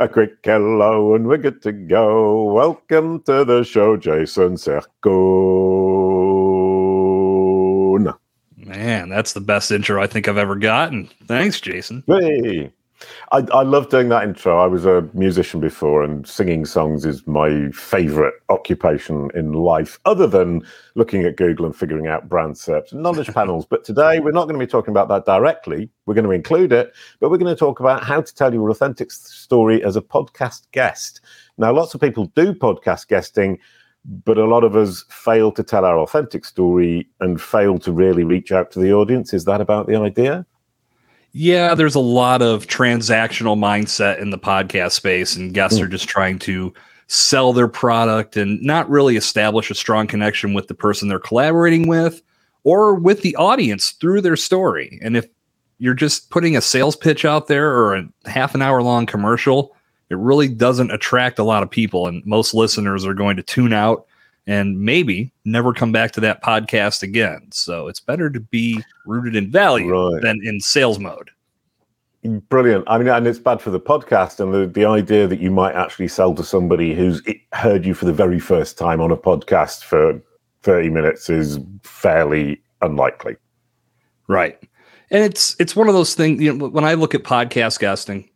A quick hello and we're good to go. Welcome to the show, Jason Cercone. Man, that's the best intro I think I've ever gotten. Thanks, Jason. Hey. I, I love doing that intro. I was a musician before, and singing songs is my favorite occupation in life, other than looking at Google and figuring out brand SERPs and knowledge panels. But today, we're not going to be talking about that directly. We're going to include it, but we're going to talk about how to tell your authentic story as a podcast guest. Now, lots of people do podcast guesting, but a lot of us fail to tell our authentic story and fail to really reach out to the audience. Is that about the idea? Yeah, there's a lot of transactional mindset in the podcast space, and guests mm. are just trying to sell their product and not really establish a strong connection with the person they're collaborating with or with the audience through their story. And if you're just putting a sales pitch out there or a half an hour long commercial, it really doesn't attract a lot of people. And most listeners are going to tune out and maybe never come back to that podcast again. So it's better to be rooted in value right. than in sales mode. Brilliant. I mean, and it's bad for the podcast and the, the idea that you might actually sell to somebody who's heard you for the very first time on a podcast for 30 minutes is fairly unlikely. Right. And it's it's one of those things, you know, when I look at podcast casting,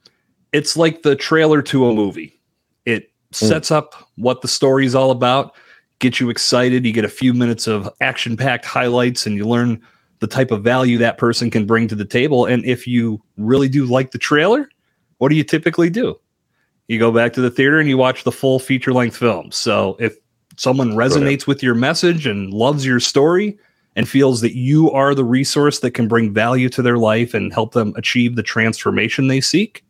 it's like the trailer to a movie. It hmm. sets mm. up what the story is all about get you excited. You get a few minutes of action packed highlights and you learn the type of value that person can bring to the table. And if you really do like the trailer, what do you typically do? You go back to the theater and you watch the full feature length film. So if someone resonates with your message and loves your story and feels that you are the resource that can bring value to their life and help them achieve the transformation they seek,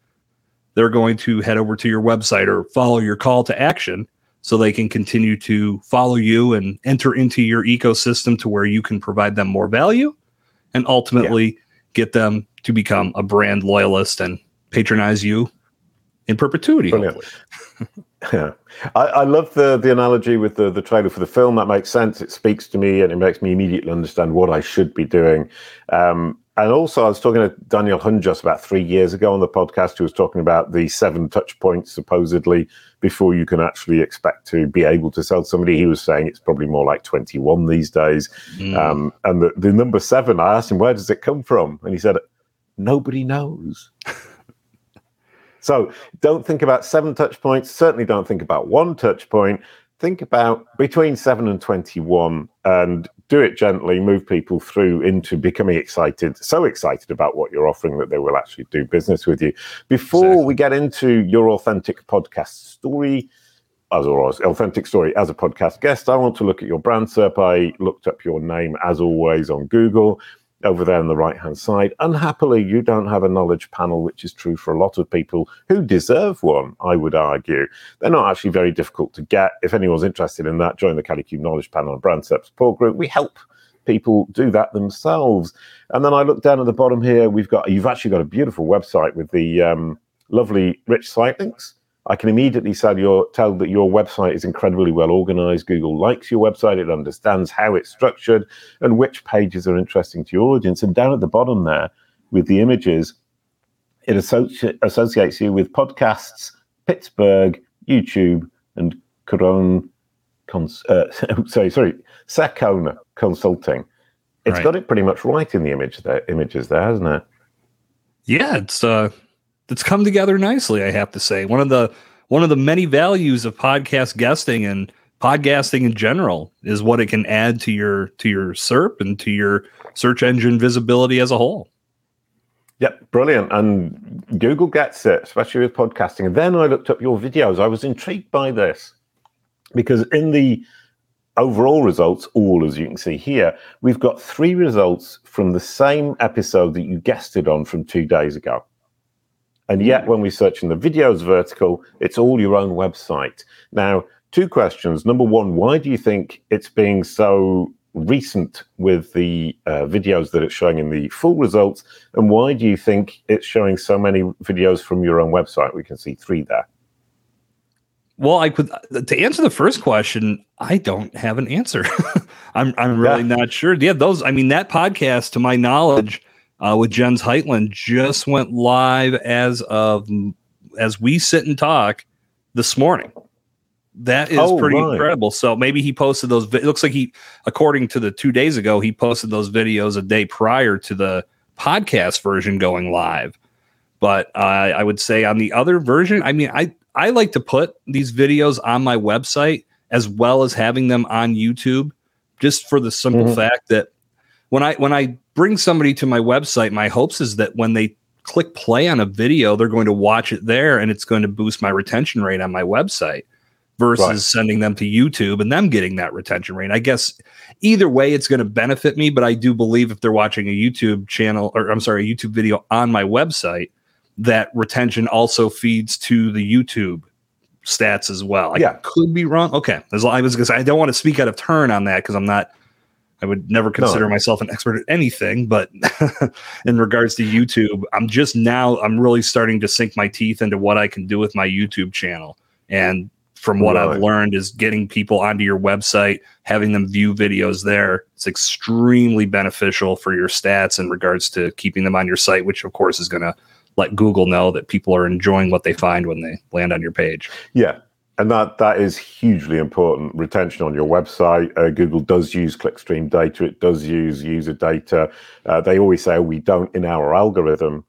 they're going to head over to your website or follow your call to action so they can continue to follow you and enter into your ecosystem to where you can provide them more value and ultimately yeah. get them to become a brand loyalist and patronize you in perpetuity. yeah. I, I, love the the analogy with the, the trailer for the film. That makes sense. It speaks to me and it makes me immediately understand what I should be doing. Um, and also, I was talking to Daniel Hunjos about three years ago on the podcast, who was talking about the seven touch points supposedly before you can actually expect to be able to sell somebody. He was saying it's probably more like 21 these days. Mm. Um, and the, the number seven, I asked him, where does it come from? And he said, nobody knows. so don't think about seven touch points. Certainly don't think about one touch point. Think about between 7 and 21 and do it gently. Move people through into becoming excited so excited about what you're offering that they will actually do business with you. Before exactly. we get into your authentic podcast story as or authentic story as a podcast guest i want to look at your brand serp i looked up your name as always on google over there on the right hand side. Unhappily, you don't have a knowledge panel, which is true for a lot of people who deserve one, I would argue. They're not actually very difficult to get. If anyone's interested in that, join the Kalicube Knowledge Panel and Brand Support Group. We help people do that themselves. And then I look down at the bottom here, we've got, you've actually got a beautiful website with the um, lovely rich site links. I can immediately tell, your, tell that your website is incredibly well organized. Google likes your website, it understands how it's structured and which pages are interesting to your audience. And down at the bottom there, with the images, it associ- associates you with podcasts, Pittsburgh, YouTube, and Corona. Cons- uh, sorry, sorry, Cercone Consulting. It's right. got it pretty much right in the image there, images there, hasn't it? Yeah, it's uh, that's come together nicely. I have to say, one of the one of the many values of podcast guesting and podcasting in general is what it can add to your to your SERP and to your search engine visibility as a whole. Yep, brilliant. And Google gets it, especially with podcasting. And then I looked up your videos. I was intrigued by this because in the overall results, all as you can see here, we've got three results from the same episode that you guested on from two days ago. And yet, when we search in the videos vertical, it's all your own website. Now, two questions. Number one, why do you think it's being so recent with the uh, videos that it's showing in the full results? And why do you think it's showing so many videos from your own website? We can see three there. Well, I could to answer the first question. I don't have an answer. I'm I'm really yeah. not sure. Yeah, those. I mean, that podcast, to my knowledge, uh, with Jens Heitland just went live as of as we sit and talk this morning. That is oh, pretty right. incredible. So maybe he posted those. It looks like he, according to the two days ago, he posted those videos a day prior to the podcast version going live. But uh, I would say on the other version, I mean, I I like to put these videos on my website as well as having them on YouTube, just for the simple mm-hmm. fact that when I when I bring somebody to my website, my hopes is that when they click play on a video, they're going to watch it there, and it's going to boost my retention rate on my website versus right. sending them to YouTube and them getting that retention rate. I guess either way, it's going to benefit me, but I do believe if they're watching a YouTube channel or I'm sorry, a YouTube video on my website, that retention also feeds to the YouTube stats as well. I yeah. could be wrong. Okay. As I was because I don't want to speak out of turn on that because I'm not I would never consider no. myself an expert at anything, but in regards to YouTube, I'm just now I'm really starting to sink my teeth into what I can do with my YouTube channel. And from what right. I've learned is getting people onto your website, having them view videos there. It's extremely beneficial for your stats in regards to keeping them on your site, which of course is going to let Google know that people are enjoying what they find when they land on your page. Yeah. And that that is hugely important. Retention on your website. Uh, Google does use clickstream data. It does use user data. Uh, they always say oh, we don't in our algorithm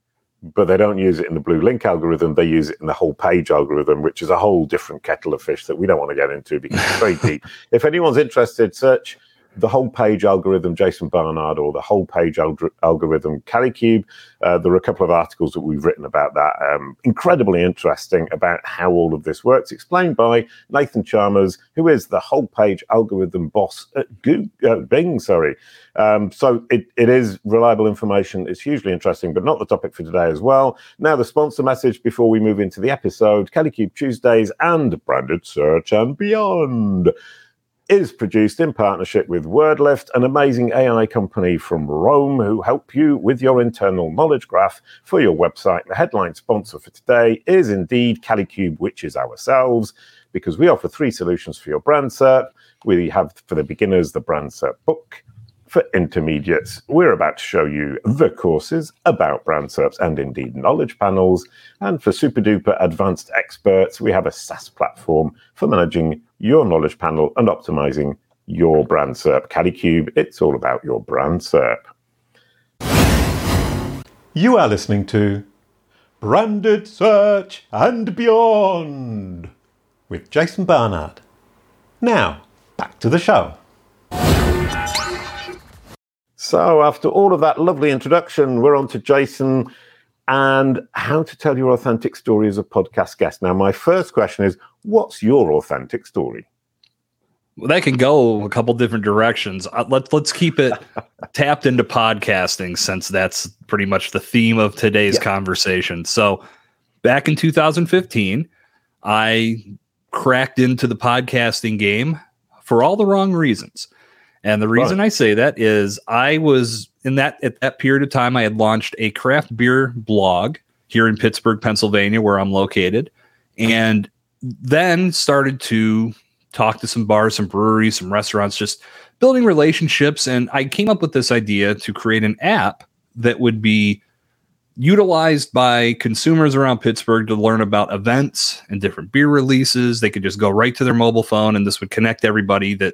but they don't use it in the blue link algorithm. They use it in the whole page algorithm, which is a whole different kettle of fish that we don't want to get into because it's very deep. If anyone's interested, search the whole page algorithm, Jason Barnard, or the whole page algorithm, Kalicube. Uh, there are a couple of articles that we've written about that. Um, incredibly interesting about how all of this works, explained by Nathan Chalmers, who is the whole page algorithm boss at Google, uh, Bing. Sorry. Um, so it, it is reliable information. It's hugely interesting, but not the topic for today as well. Now, the sponsor message before we move into the episode Kalicube Tuesdays and branded search and beyond is produced in partnership with WordLift, an amazing AI company from Rome who help you with your internal knowledge graph for your website. The headline sponsor for today is indeed Kalicube, which is ourselves, because we offer three solutions for your brand SERP. We have for the beginners the brand SERP book. For intermediates, we're about to show you the courses about brand SERPs and indeed knowledge panels. And for super duper advanced experts, we have a SaaS platform for managing your knowledge panel and optimizing your brand SERP. Kalicube, it's all about your brand SERP. You are listening to Branded Search and Beyond with Jason Barnard. Now, back to the show. So, after all of that lovely introduction, we're on to Jason and how to tell your authentic story as a podcast guest. Now, my first question is what's your authentic story? Well, that can go a couple different directions. Uh, let's let's keep it tapped into podcasting since that's pretty much the theme of today's yeah. conversation. So, back in 2015, I cracked into the podcasting game for all the wrong reasons. And the reason right. I say that is I was in that at that period of time I had launched a craft beer blog here in Pittsburgh, Pennsylvania, where I'm located, and then started to talk to some bars, some breweries, some restaurants, just building relationships. And I came up with this idea to create an app that would be utilized by consumers around Pittsburgh to learn about events and different beer releases. They could just go right to their mobile phone, and this would connect everybody that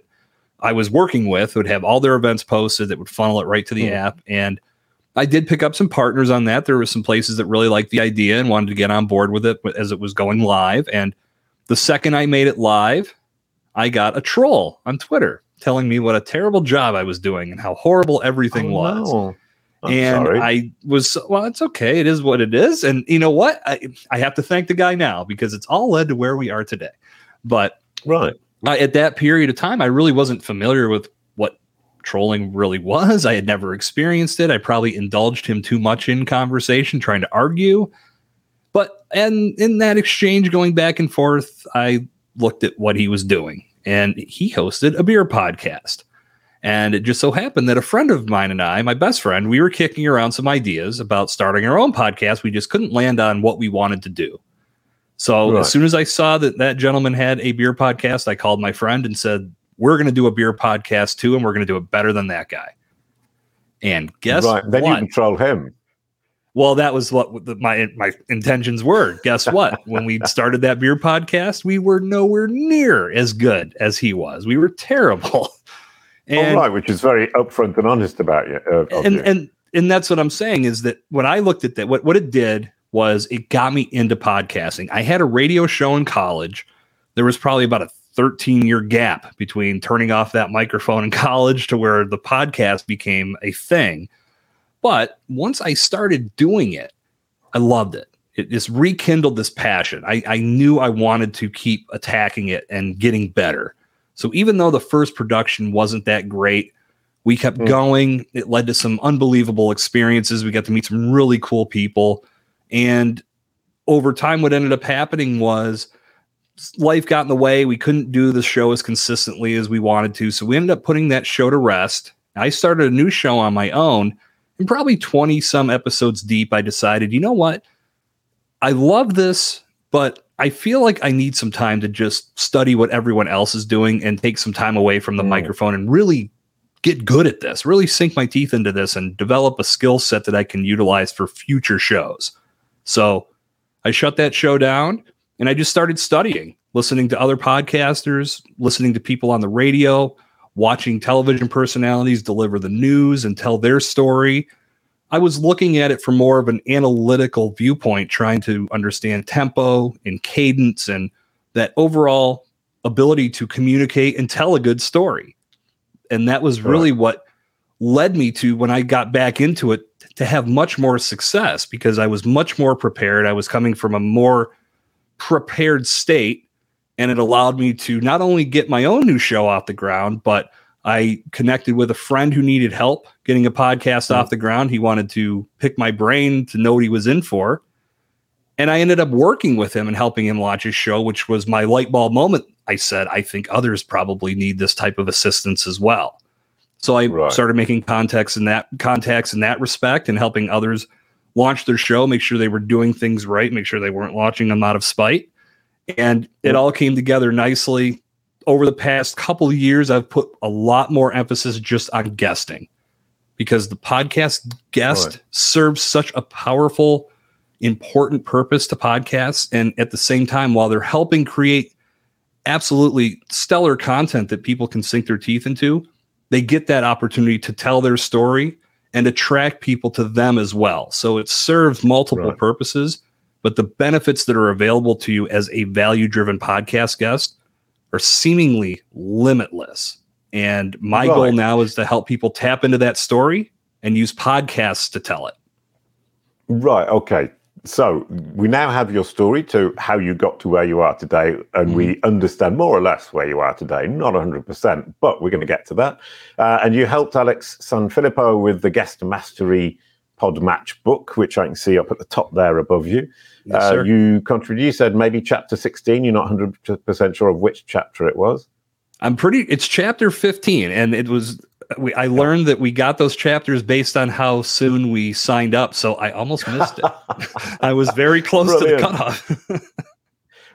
I was working with would have all their events posted that would funnel it right to the mm. app. And I did pick up some partners on that. There were some places that really liked the idea and wanted to get on board with it as it was going live. And the second I made it live, I got a troll on Twitter telling me what a terrible job I was doing and how horrible everything oh, was. No. and sorry. I was, well, it's okay. It is what it is. And you know what? I, I have to thank the guy now because it's all led to where we are today. But right uh, at that period of time, I really wasn't familiar with what trolling really was. I had never experienced it. I probably indulged him too much in conversation, trying to argue. But and in that exchange, going back and forth, I looked at what he was doing, and he hosted a beer podcast. And it just so happened that a friend of mine and I, my best friend, we were kicking around some ideas about starting our own podcast. We just couldn't land on what we wanted to do. So right. as soon as I saw that that gentleman had a beer podcast, I called my friend and said, "We're going to do a beer podcast too, and we're going to do it better than that guy." And guess right. Then what? you control him. Well, that was what the, my my intentions were. Guess what? when we started that beer podcast, we were nowhere near as good as he was. We were terrible. And, oh, right, which is very upfront and honest about you. Uh, and you. and and that's what I'm saying is that when I looked at that, what what it did was it got me into podcasting. I had a radio show in college. There was probably about a 13 year gap between turning off that microphone in college to where the podcast became a thing. But once I started doing it, I loved it. It just rekindled this passion. I, I knew I wanted to keep attacking it and getting better. So even though the first production wasn't that great, we kept mm. going. It led to some unbelievable experiences. We got to meet some really cool people. And over time, what ended up happening was life got in the way. We couldn't do the show as consistently as we wanted to. So we ended up putting that show to rest. I started a new show on my own. And probably 20 some episodes deep, I decided, you know what? I love this, but I feel like I need some time to just study what everyone else is doing and take some time away from the mm. microphone and really get good at this, really sink my teeth into this and develop a skill set that I can utilize for future shows. So I shut that show down and I just started studying, listening to other podcasters, listening to people on the radio, watching television personalities deliver the news and tell their story. I was looking at it from more of an analytical viewpoint, trying to understand tempo and cadence and that overall ability to communicate and tell a good story. And that was really what led me to when I got back into it to have much more success because I was much more prepared. I was coming from a more prepared state and it allowed me to not only get my own new show off the ground, but I connected with a friend who needed help getting a podcast mm-hmm. off the ground. He wanted to pick my brain to know what he was in for. And I ended up working with him and helping him launch his show, which was my light bulb moment. I said, I think others probably need this type of assistance as well. So I right. started making contacts in that contacts in that respect and helping others launch their show, make sure they were doing things right, make sure they weren't launching them out of spite. And it mm. all came together nicely. Over the past couple of years, I've put a lot more emphasis just on guesting because the podcast guest right. serves such a powerful, important purpose to podcasts. And at the same time, while they're helping create absolutely stellar content that people can sink their teeth into, they get that opportunity to tell their story and attract people to them as well. So it serves multiple right. purposes, but the benefits that are available to you as a value driven podcast guest are seemingly limitless. And my right. goal now is to help people tap into that story and use podcasts to tell it. Right. Okay so we now have your story to how you got to where you are today, and mm-hmm. we understand more or less where you are today. Not 100%, but we're going to get to that. Uh, and you helped Alex Sanfilippo with the Guest Mastery Pod Match book, which I can see up at the top there above you. Yes, uh, you contributed, you said maybe chapter 16. You're not 100% sure of which chapter it was. I'm pretty, it's chapter 15, and it was we, I learned that we got those chapters based on how soon we signed up, so I almost missed it. I was very close Brilliant. to the cutoff.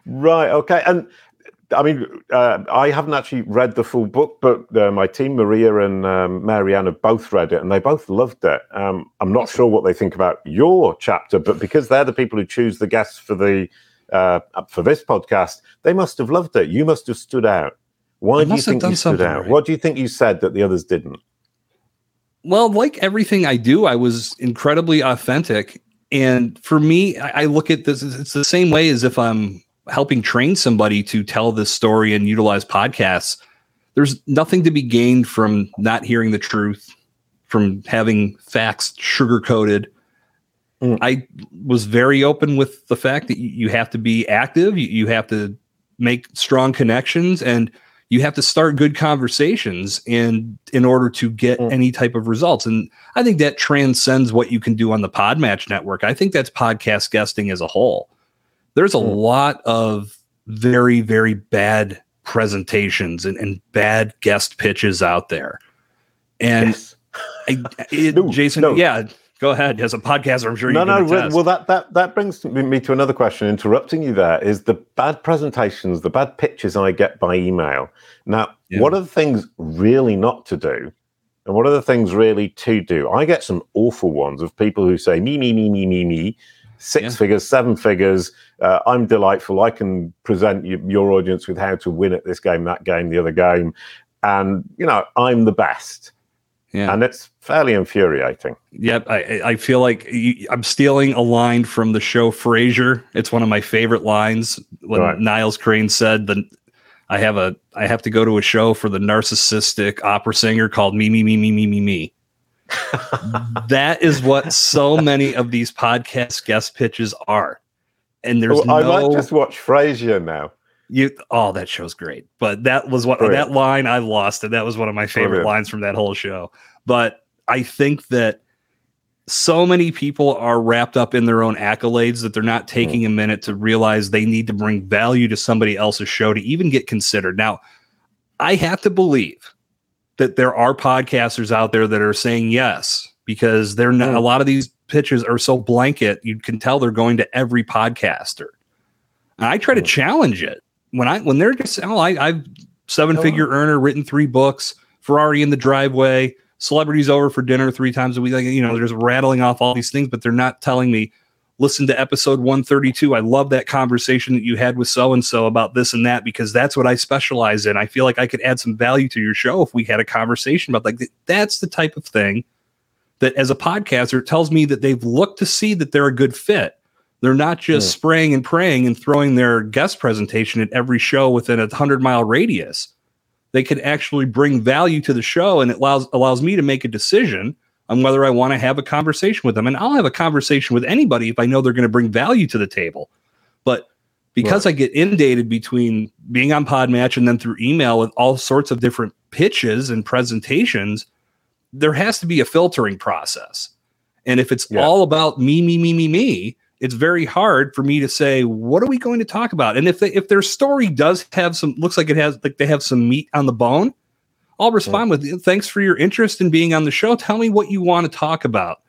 right. Okay. And I mean, uh, I haven't actually read the full book, but uh, my team, Maria and um, Marianne, have both read it, and they both loved it. Um, I'm not sure what they think about your chapter, but because they're the people who choose the guests for the uh, for this podcast, they must have loved it. You must have stood out. Why do you think you stood out? Right. What do you think you said that the others didn't? Well, like everything I do, I was incredibly authentic. And for me, I, I look at this, it's the same way as if I'm helping train somebody to tell this story and utilize podcasts. There's nothing to be gained from not hearing the truth, from having facts sugar coated. Mm. I was very open with the fact that you have to be active, you, you have to make strong connections, and you have to start good conversations in in order to get mm. any type of results and i think that transcends what you can do on the podmatch network i think that's podcast guesting as a whole there's a mm. lot of very very bad presentations and, and bad guest pitches out there and yes. I, it, no, jason no. yeah Go ahead. As a podcaster, I'm sure you can. no, no. Well, that that that brings me to another question. Interrupting you there is the bad presentations, the bad pitches I get by email. Now, yeah. one of the things really not to do And what are the things really to do? I get some awful ones of people who say, me, me, me, me, me, me, six yeah. figures, seven figures. Uh, I'm delightful. I can present you, your audience with how to win at this game, that game, the other game. And, you know, I'm the best. Yeah. And it's fairly infuriating. Yep. I, I feel like you, I'm stealing a line from the show Frasier. It's one of my favorite lines when right. Niles Crane said that I have a I have to go to a show for the narcissistic opera singer called Me Me Me Me Me Me Me. that is what so many of these podcast guest pitches are. And there's well, no, I might just watch Frasier now. You oh that show's great. But that was what Brilliant. that line I lost and that was one of my favorite Brilliant. lines from that whole show. But I think that so many people are wrapped up in their own accolades that they're not hmm. taking a minute to realize they need to bring value to somebody else's show to even get considered. Now, I have to believe that there are podcasters out there that are saying yes because they're not mm. a lot of these pitches are so blanket you can tell they're going to every podcaster. And I try to hmm. challenge it when I when they're just oh I, I've seven oh, figure earner written three books Ferrari in the driveway celebrities over for dinner three times a week. Like, you know, they're just rattling off all these things, but they're not telling me, listen to episode 132. I love that conversation that you had with so and so about this and that because that's what I specialize in. I feel like I could add some value to your show if we had a conversation about like that's the type of thing that as a podcaster tells me that they've looked to see that they're a good fit. They're not just yeah. spraying and praying and throwing their guest presentation at every show within a hundred mile radius they could actually bring value to the show and it allows allows me to make a decision on whether I want to have a conversation with them. And I'll have a conversation with anybody if I know they're going to bring value to the table. But because right. I get inundated between being on Podmatch and then through email with all sorts of different pitches and presentations, there has to be a filtering process. And if it's yeah. all about me, me, me, me, me, it's very hard for me to say what are we going to talk about and if they, if their story does have some looks like it has like they have some meat on the bone i'll respond yeah. with thanks for your interest in being on the show tell me what you want to talk about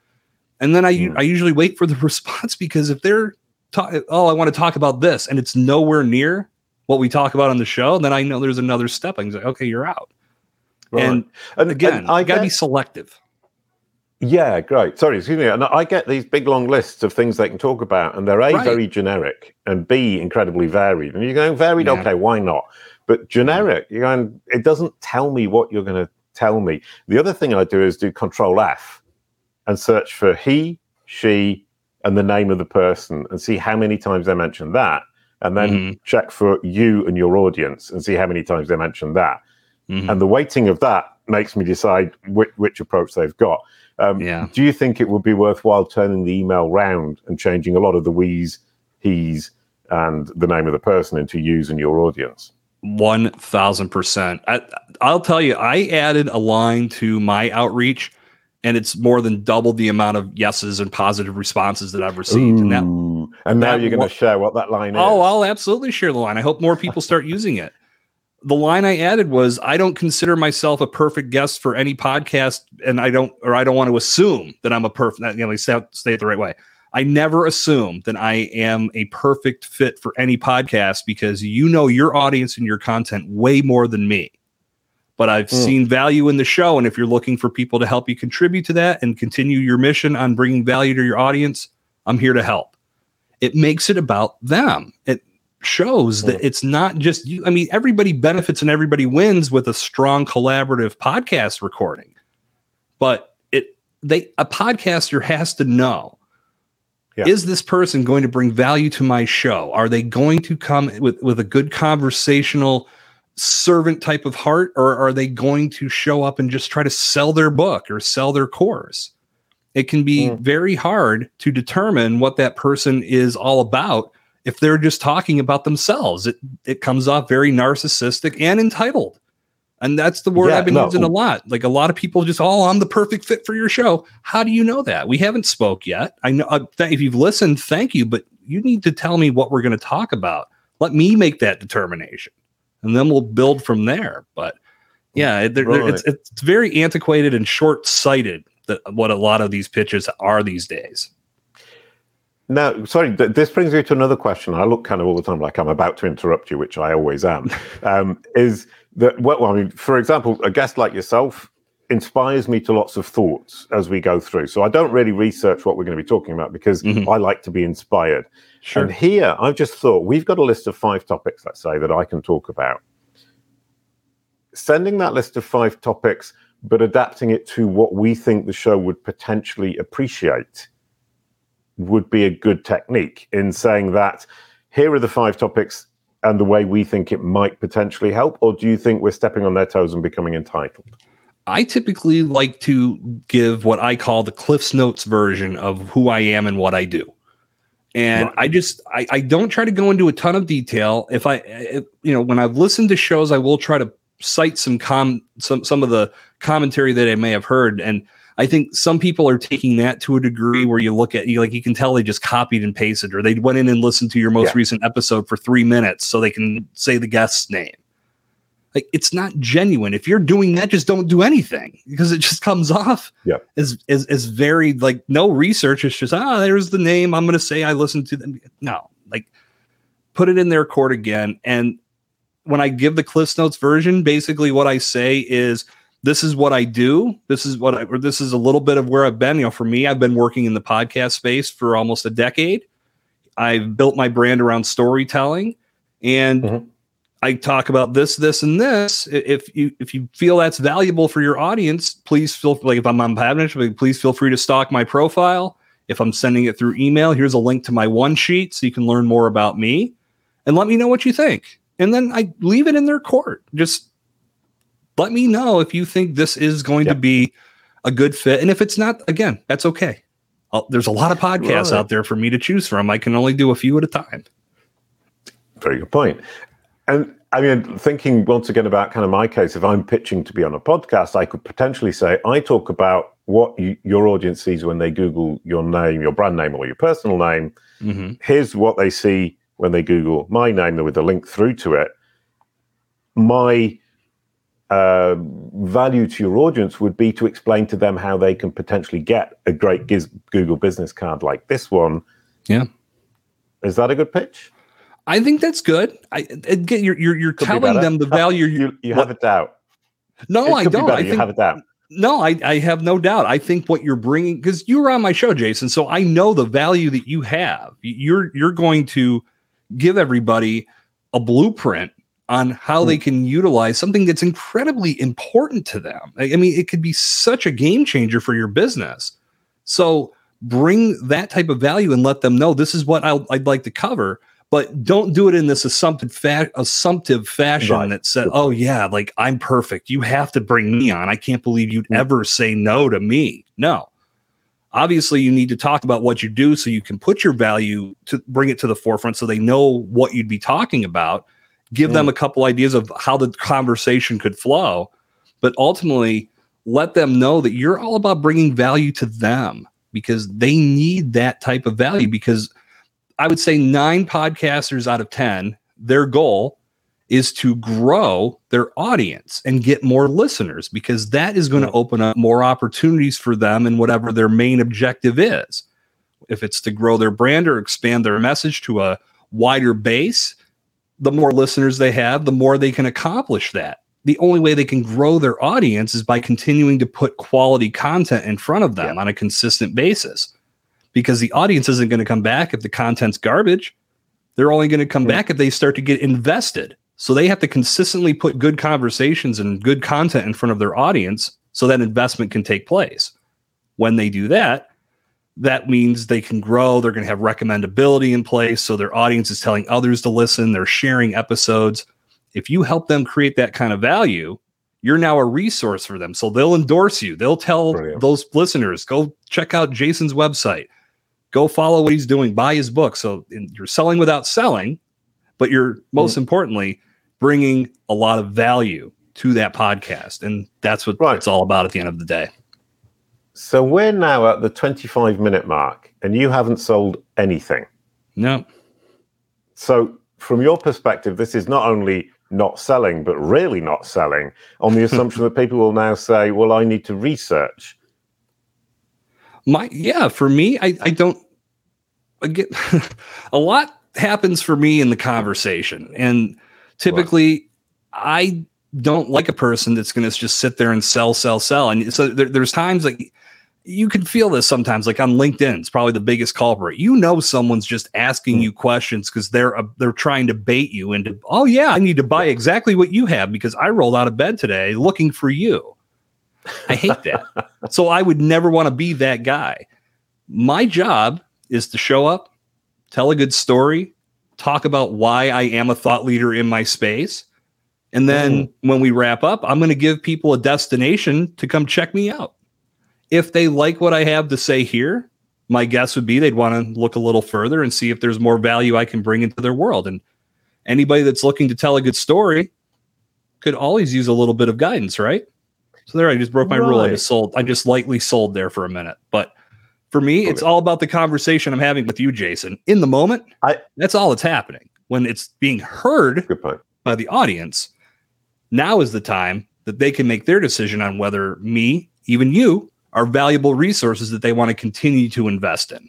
and then i yeah. i usually wait for the response because if they're ta- oh i want to talk about this and it's nowhere near what we talk about on the show then i know there's another step i'm like okay you're out right. and, and again and i got to be selective yeah, great. Sorry, excuse me. And I get these big long lists of things they can talk about, and they're a right. very generic and b incredibly varied. And you're going varied, yeah. okay, why not? But generic, you're going. It doesn't tell me what you're going to tell me. The other thing I do is do Control F and search for he, she, and the name of the person, and see how many times they mention that, and then mm-hmm. check for you and your audience and see how many times they mention that. Mm-hmm. And the weighting of that makes me decide which, which approach they've got. Um, yeah. Do you think it would be worthwhile turning the email round and changing a lot of the we's, he's, and the name of the person into yous and your audience? One thousand percent. I'll tell you, I added a line to my outreach, and it's more than double the amount of yeses and positive responses that I've received. Ooh, and, that, and now that you're going to share what that line oh, is. Oh, I'll absolutely share the line. I hope more people start using it the line I added was I don't consider myself a perfect guest for any podcast, and I don't or I don't want to assume that I'm a perfect. You know, say, say it the right way. I never assume that I am a perfect fit for any podcast because you know your audience and your content way more than me. But I've mm. seen value in the show, and if you're looking for people to help you contribute to that and continue your mission on bringing value to your audience, I'm here to help. It makes it about them. It shows that it's not just you. I mean, everybody benefits and everybody wins with a strong collaborative podcast recording. But it they a podcaster has to know yeah. is this person going to bring value to my show? Are they going to come with, with a good conversational servant type of heart, or are they going to show up and just try to sell their book or sell their course? It can be mm. very hard to determine what that person is all about if they're just talking about themselves. It it comes off very narcissistic and entitled. And that's the word yeah, I've been no. using a lot. Like a lot of people just, oh, I'm the perfect fit for your show. How do you know that? We haven't spoke yet. I know uh, th- if you've listened, thank you, but you need to tell me what we're going to talk about. Let me make that determination, and then we'll build from there. But yeah, it, right. it's it's very antiquated and short sighted that what a lot of these pitches are these days. Now, sorry, th- this brings me to another question. I look kind of all the time like I'm about to interrupt you, which I always am. um, is that, well, I mean, for example, a guest like yourself, inspires me to lots of thoughts as we go through. So I don't really research what we're going to be talking about because mm-hmm. I like to be inspired. Sure. And here I've just thought we've got a list of five topics, let's say, that I can talk about. Sending that list of five topics, but adapting it to what we think the show would potentially appreciate would be a good technique in saying that here are the five topics and the way we think it might potentially help? Or do you think we're stepping on their toes and becoming entitled? I typically like to give what I call the Cliff's Notes version of who I am and what I do. And right. I just I, I don't try to go into a ton of detail. If I if, you know when I've listened to shows, I will try to cite some com some some of the commentary that I may have heard. And I think some people are taking that to a degree where you look at you like you can tell they just copied and pasted or they went in and listened to your most yeah. recent episode for three minutes so they can say the guest's name. Like it's not genuine. If you're doing that, just don't do anything because it just comes off yeah. as, as as very like no research. It's just ah, there's the name. I'm gonna say I listened to them. No, like put it in their court again. And when I give the Cliff Notes version, basically what I say is this is what I do. This is what I, or this is a little bit of where I've been. You know, for me, I've been working in the podcast space for almost a decade. I've built my brand around storytelling and mm-hmm. I talk about this, this, and this. If you if you feel that's valuable for your audience, please feel like if I'm on Podmatch, please feel free to stalk my profile. If I'm sending it through email, here's a link to my one sheet so you can learn more about me and let me know what you think. And then I leave it in their court. Just let me know if you think this is going yep. to be a good fit. And if it's not, again, that's okay. I'll, there's a lot of podcasts right. out there for me to choose from. I can only do a few at a time. Very good point. And I mean, thinking once again about kind of my case, if I'm pitching to be on a podcast, I could potentially say, I talk about what you, your audience sees when they Google your name, your brand name, or your personal name. Mm-hmm. Here's what they see when they Google my name with a link through to it. My uh, value to your audience would be to explain to them how they can potentially get a great Google business card like this one. Yeah. Is that a good pitch? I think that's good. I again, you're you're, you're telling them the value. you, you have a doubt. No, I don't. I think, you have a doubt. No, I, I have no doubt. I think what you're bringing because you were on my show, Jason, so I know the value that you have. You're you're going to give everybody a blueprint on how they hmm. can utilize something that's incredibly important to them. I mean, it could be such a game changer for your business. So bring that type of value and let them know this is what i would like to cover. But don't do it in this assumptive, fa- assumptive fashion right. that said, "Oh yeah, like I'm perfect. You have to bring me on. I can't believe you'd mm ever say no to me." No, obviously you need to talk about what you do so you can put your value to bring it to the forefront so they know what you'd be talking about give mm. them a couple ideas of how the conversation could flow, but ultimately let them know that you're all about bringing value to them because they need that type of value. Because I would say nine podcasters out of 10, their goal is to grow their audience and get more listeners because that is going to open up more opportunities for them and whatever their main objective is. If it's to grow their brand or expand their message to a wider base, the more listeners they have, the more they can accomplish that. The only way they can grow their audience is by continuing to put quality content in front of them yeah. on a consistent basis. Because the audience isn't going to come back if the content's garbage. They're only going to come back if they start to get invested. So they have to consistently put good conversations and good content in front of their audience so that investment can take place. When they do that, that means they can grow. They're going to have recommendability in place. So their audience is telling others to listen. They're sharing episodes. If you help them create that kind of value, you're now a resource for them. So they'll endorse you. They'll tell Brilliant. those listeners, go check out Jason's website, go follow what he's doing, buy his book. So you're selling without selling, but you're most mm. importantly bringing a lot of value to that podcast. And that's what right. it's all about at the end of the day. So we're now at the 25 minute mark and you haven't sold anything. No. So, from your perspective, this is not only not selling, but really not selling on the assumption that people will now say, well, I need to research. My, yeah, for me, I, I don't I get a lot happens for me in the conversation. And typically, I don't like a person that's going to just sit there and sell, sell, sell. And so there, there's times like you can feel this sometimes, like on LinkedIn, it's probably the biggest culprit. You know, someone's just asking you questions because they're uh, they're trying to bait you into, oh yeah, I need to buy exactly what you have because I rolled out of bed today looking for you. I hate that. so I would never want to be that guy. My job is to show up, tell a good story, talk about why I am a thought leader in my space. And then mm. when we wrap up, I'm going to give people a destination to come check me out if they like what I have to say here, my guess would be they'd want to look a little further and see if there's more value I can bring into their world. And anybody that's looking to tell a good story could always use a little bit of guidance, right? So there, I just broke my right. rule. I just sold. I just lightly sold there for a minute, but for me, okay. it's all about the conversation I'm having with you, Jason. In the moment, I, that's all that's happening. When it's being heard by the audience, now is the time that they can make their decision on whether me, even you, are valuable resources that they want to continue to invest in.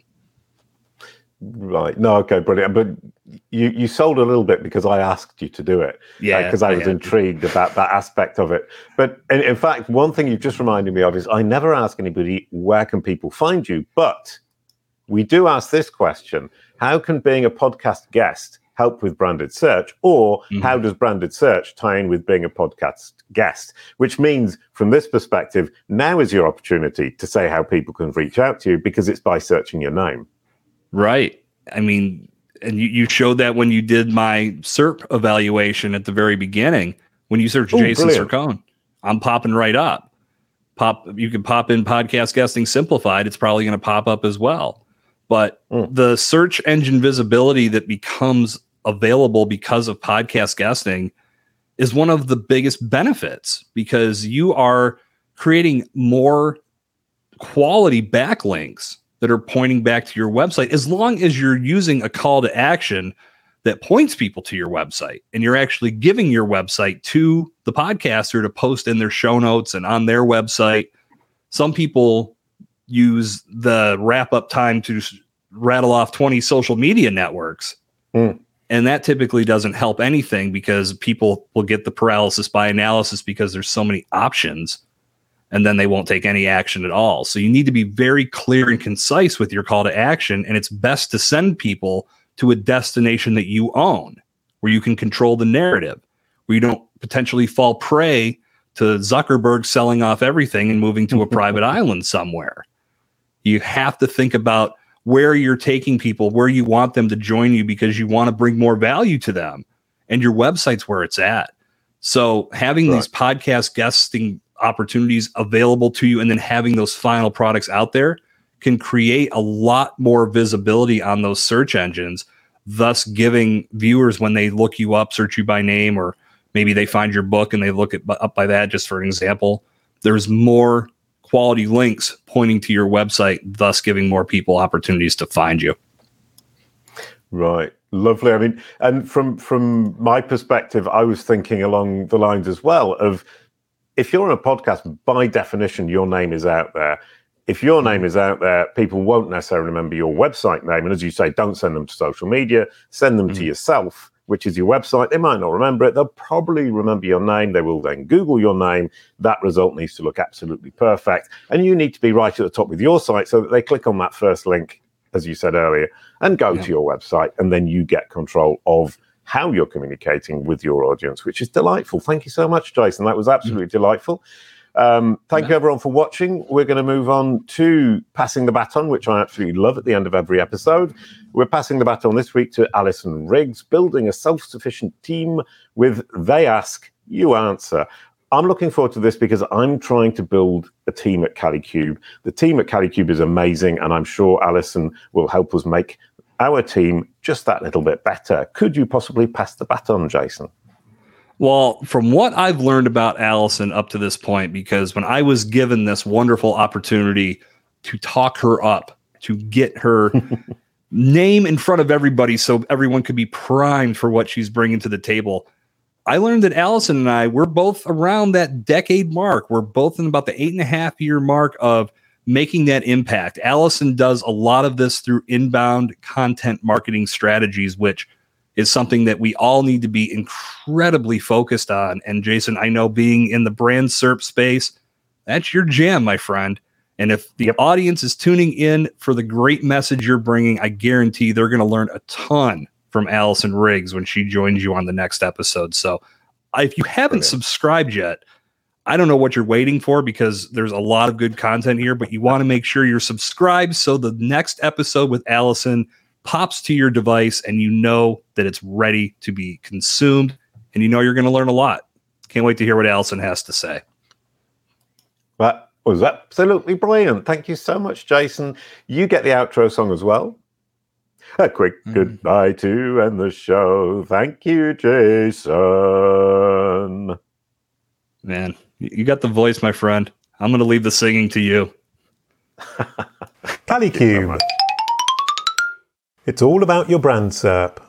Right. No, okay, brilliant. But you you sold a little bit because I asked you to do it. Yeah. Because uh, I was I intrigued about that aspect of it. But in, in, fact, one thing you've just reminded me of is I never ask anybody where can people find you, but we do ask this question: How can being a podcast guest help with branded search, or mm-hmm. how does branded search tie in with being a podcast guest? Which means, from this perspective, now is your opportunity to say how people can reach out to you because it's by searching your name. Right. I mean, and you, you showed that when you did my SERP evaluation at the very beginning. When you search Ooh, Jason Cercone, I'm popping right up. Pop, you can pop in podcast guesting simplified. It's probably going to pop up as well. But mm. the search engine visibility that becomes available because of podcast guesting is one of the biggest benefits because you are creating more quality backlinks that are pointing back to your website as long as you're using a call to action that points people to your website and you're actually giving your website to the podcaster to post in their show notes and on their website some people use the wrap up time to rattle off 20 social media networks mm. And that typically doesn't help anything because people will get the paralysis by analysis because there's so many options and then they won't take any action at all. So you need to be very clear and concise with your call to action. And it's best to send people to a destination that you own where you can control the narrative, where you don't potentially fall prey to Zuckerberg selling off everything and moving to a private island somewhere. You have to think about where you're taking people, where you want them to join you because you want to bring more value to them. And your website's where it's at. So having right. these podcast guesting opportunities available to you and then having those final products out there can create a lot more visibility on those search engines, thus giving viewers when they look you up, search you by name, or maybe they find your book and they look it up by that, just for an example, there's more quality links pointing to your website, thus giving more people opportunities to find you. Right. Lovely. I mean, and from from my perspective, I was thinking along the lines as well of if you're on a podcast, by definition, your name is out there. If your name is out there, people won't necessarily remember your website name. And as you say, don't send them to social media, send them mm. to yourself which is your website. They might not remember it. They'll probably remember your name. They will then Google your name. That result needs to look absolutely perfect. And you need to be right at the top with your site so that they click on that first link, as you said earlier, and go yeah. to your website. And then you get control of how you're communicating with your audience, which is delightful. Thank you so much, Jason. That was absolutely mm-hmm. delightful. Um, thank yeah. you, everyone, for watching. We're going to move on to passing the baton, which I absolutely love at the end of every episode. We're passing the baton this week to Allison Riggs, building a self sufficient team with They Ask, You Answer. I'm looking forward to this because I'm trying to build a team at Kalicube. The team at Kalicube is amazing, and I'm sure Allison will help us make our team just that little bit better. Could you possibly pass the baton, Jason? Well, from what I've learned about Allison up to this point, because when I was given this wonderful opportunity to talk her up, to get her name in front of everybody so everyone could be primed for what she's bringing to the table, I learned that Allison and I, we're both around that decade mark. We're both in about the eight and a half year mark of making that impact. Allison does a lot of this through inbound content marketing strategies, which is something that we all need to be incredibly focused on. And Jason, I know being in the brand SERP space, that's your jam, my friend. And if the yep. audience is tuning in for the great message you're bringing, I guarantee they're going to learn a ton from Allison Riggs when she joins you on the next episode. So if you haven't subscribed yet, I don't know what you're waiting for because there's a lot of good content here, but you want to make sure you're subscribed so the next episode with Allison pops to your device and you know that it's ready to be consumed and you know you're going to learn a lot. Can't wait to hear what Allison has to say. That was absolutely brilliant. Thank you so much, Jason. You get the outro song as well. A quick mm. goodbye to end the show. Thank you, Jason. Man, you got the voice, my friend. I'm going to leave the singing to you. Cube. It's all about your brand, SERP.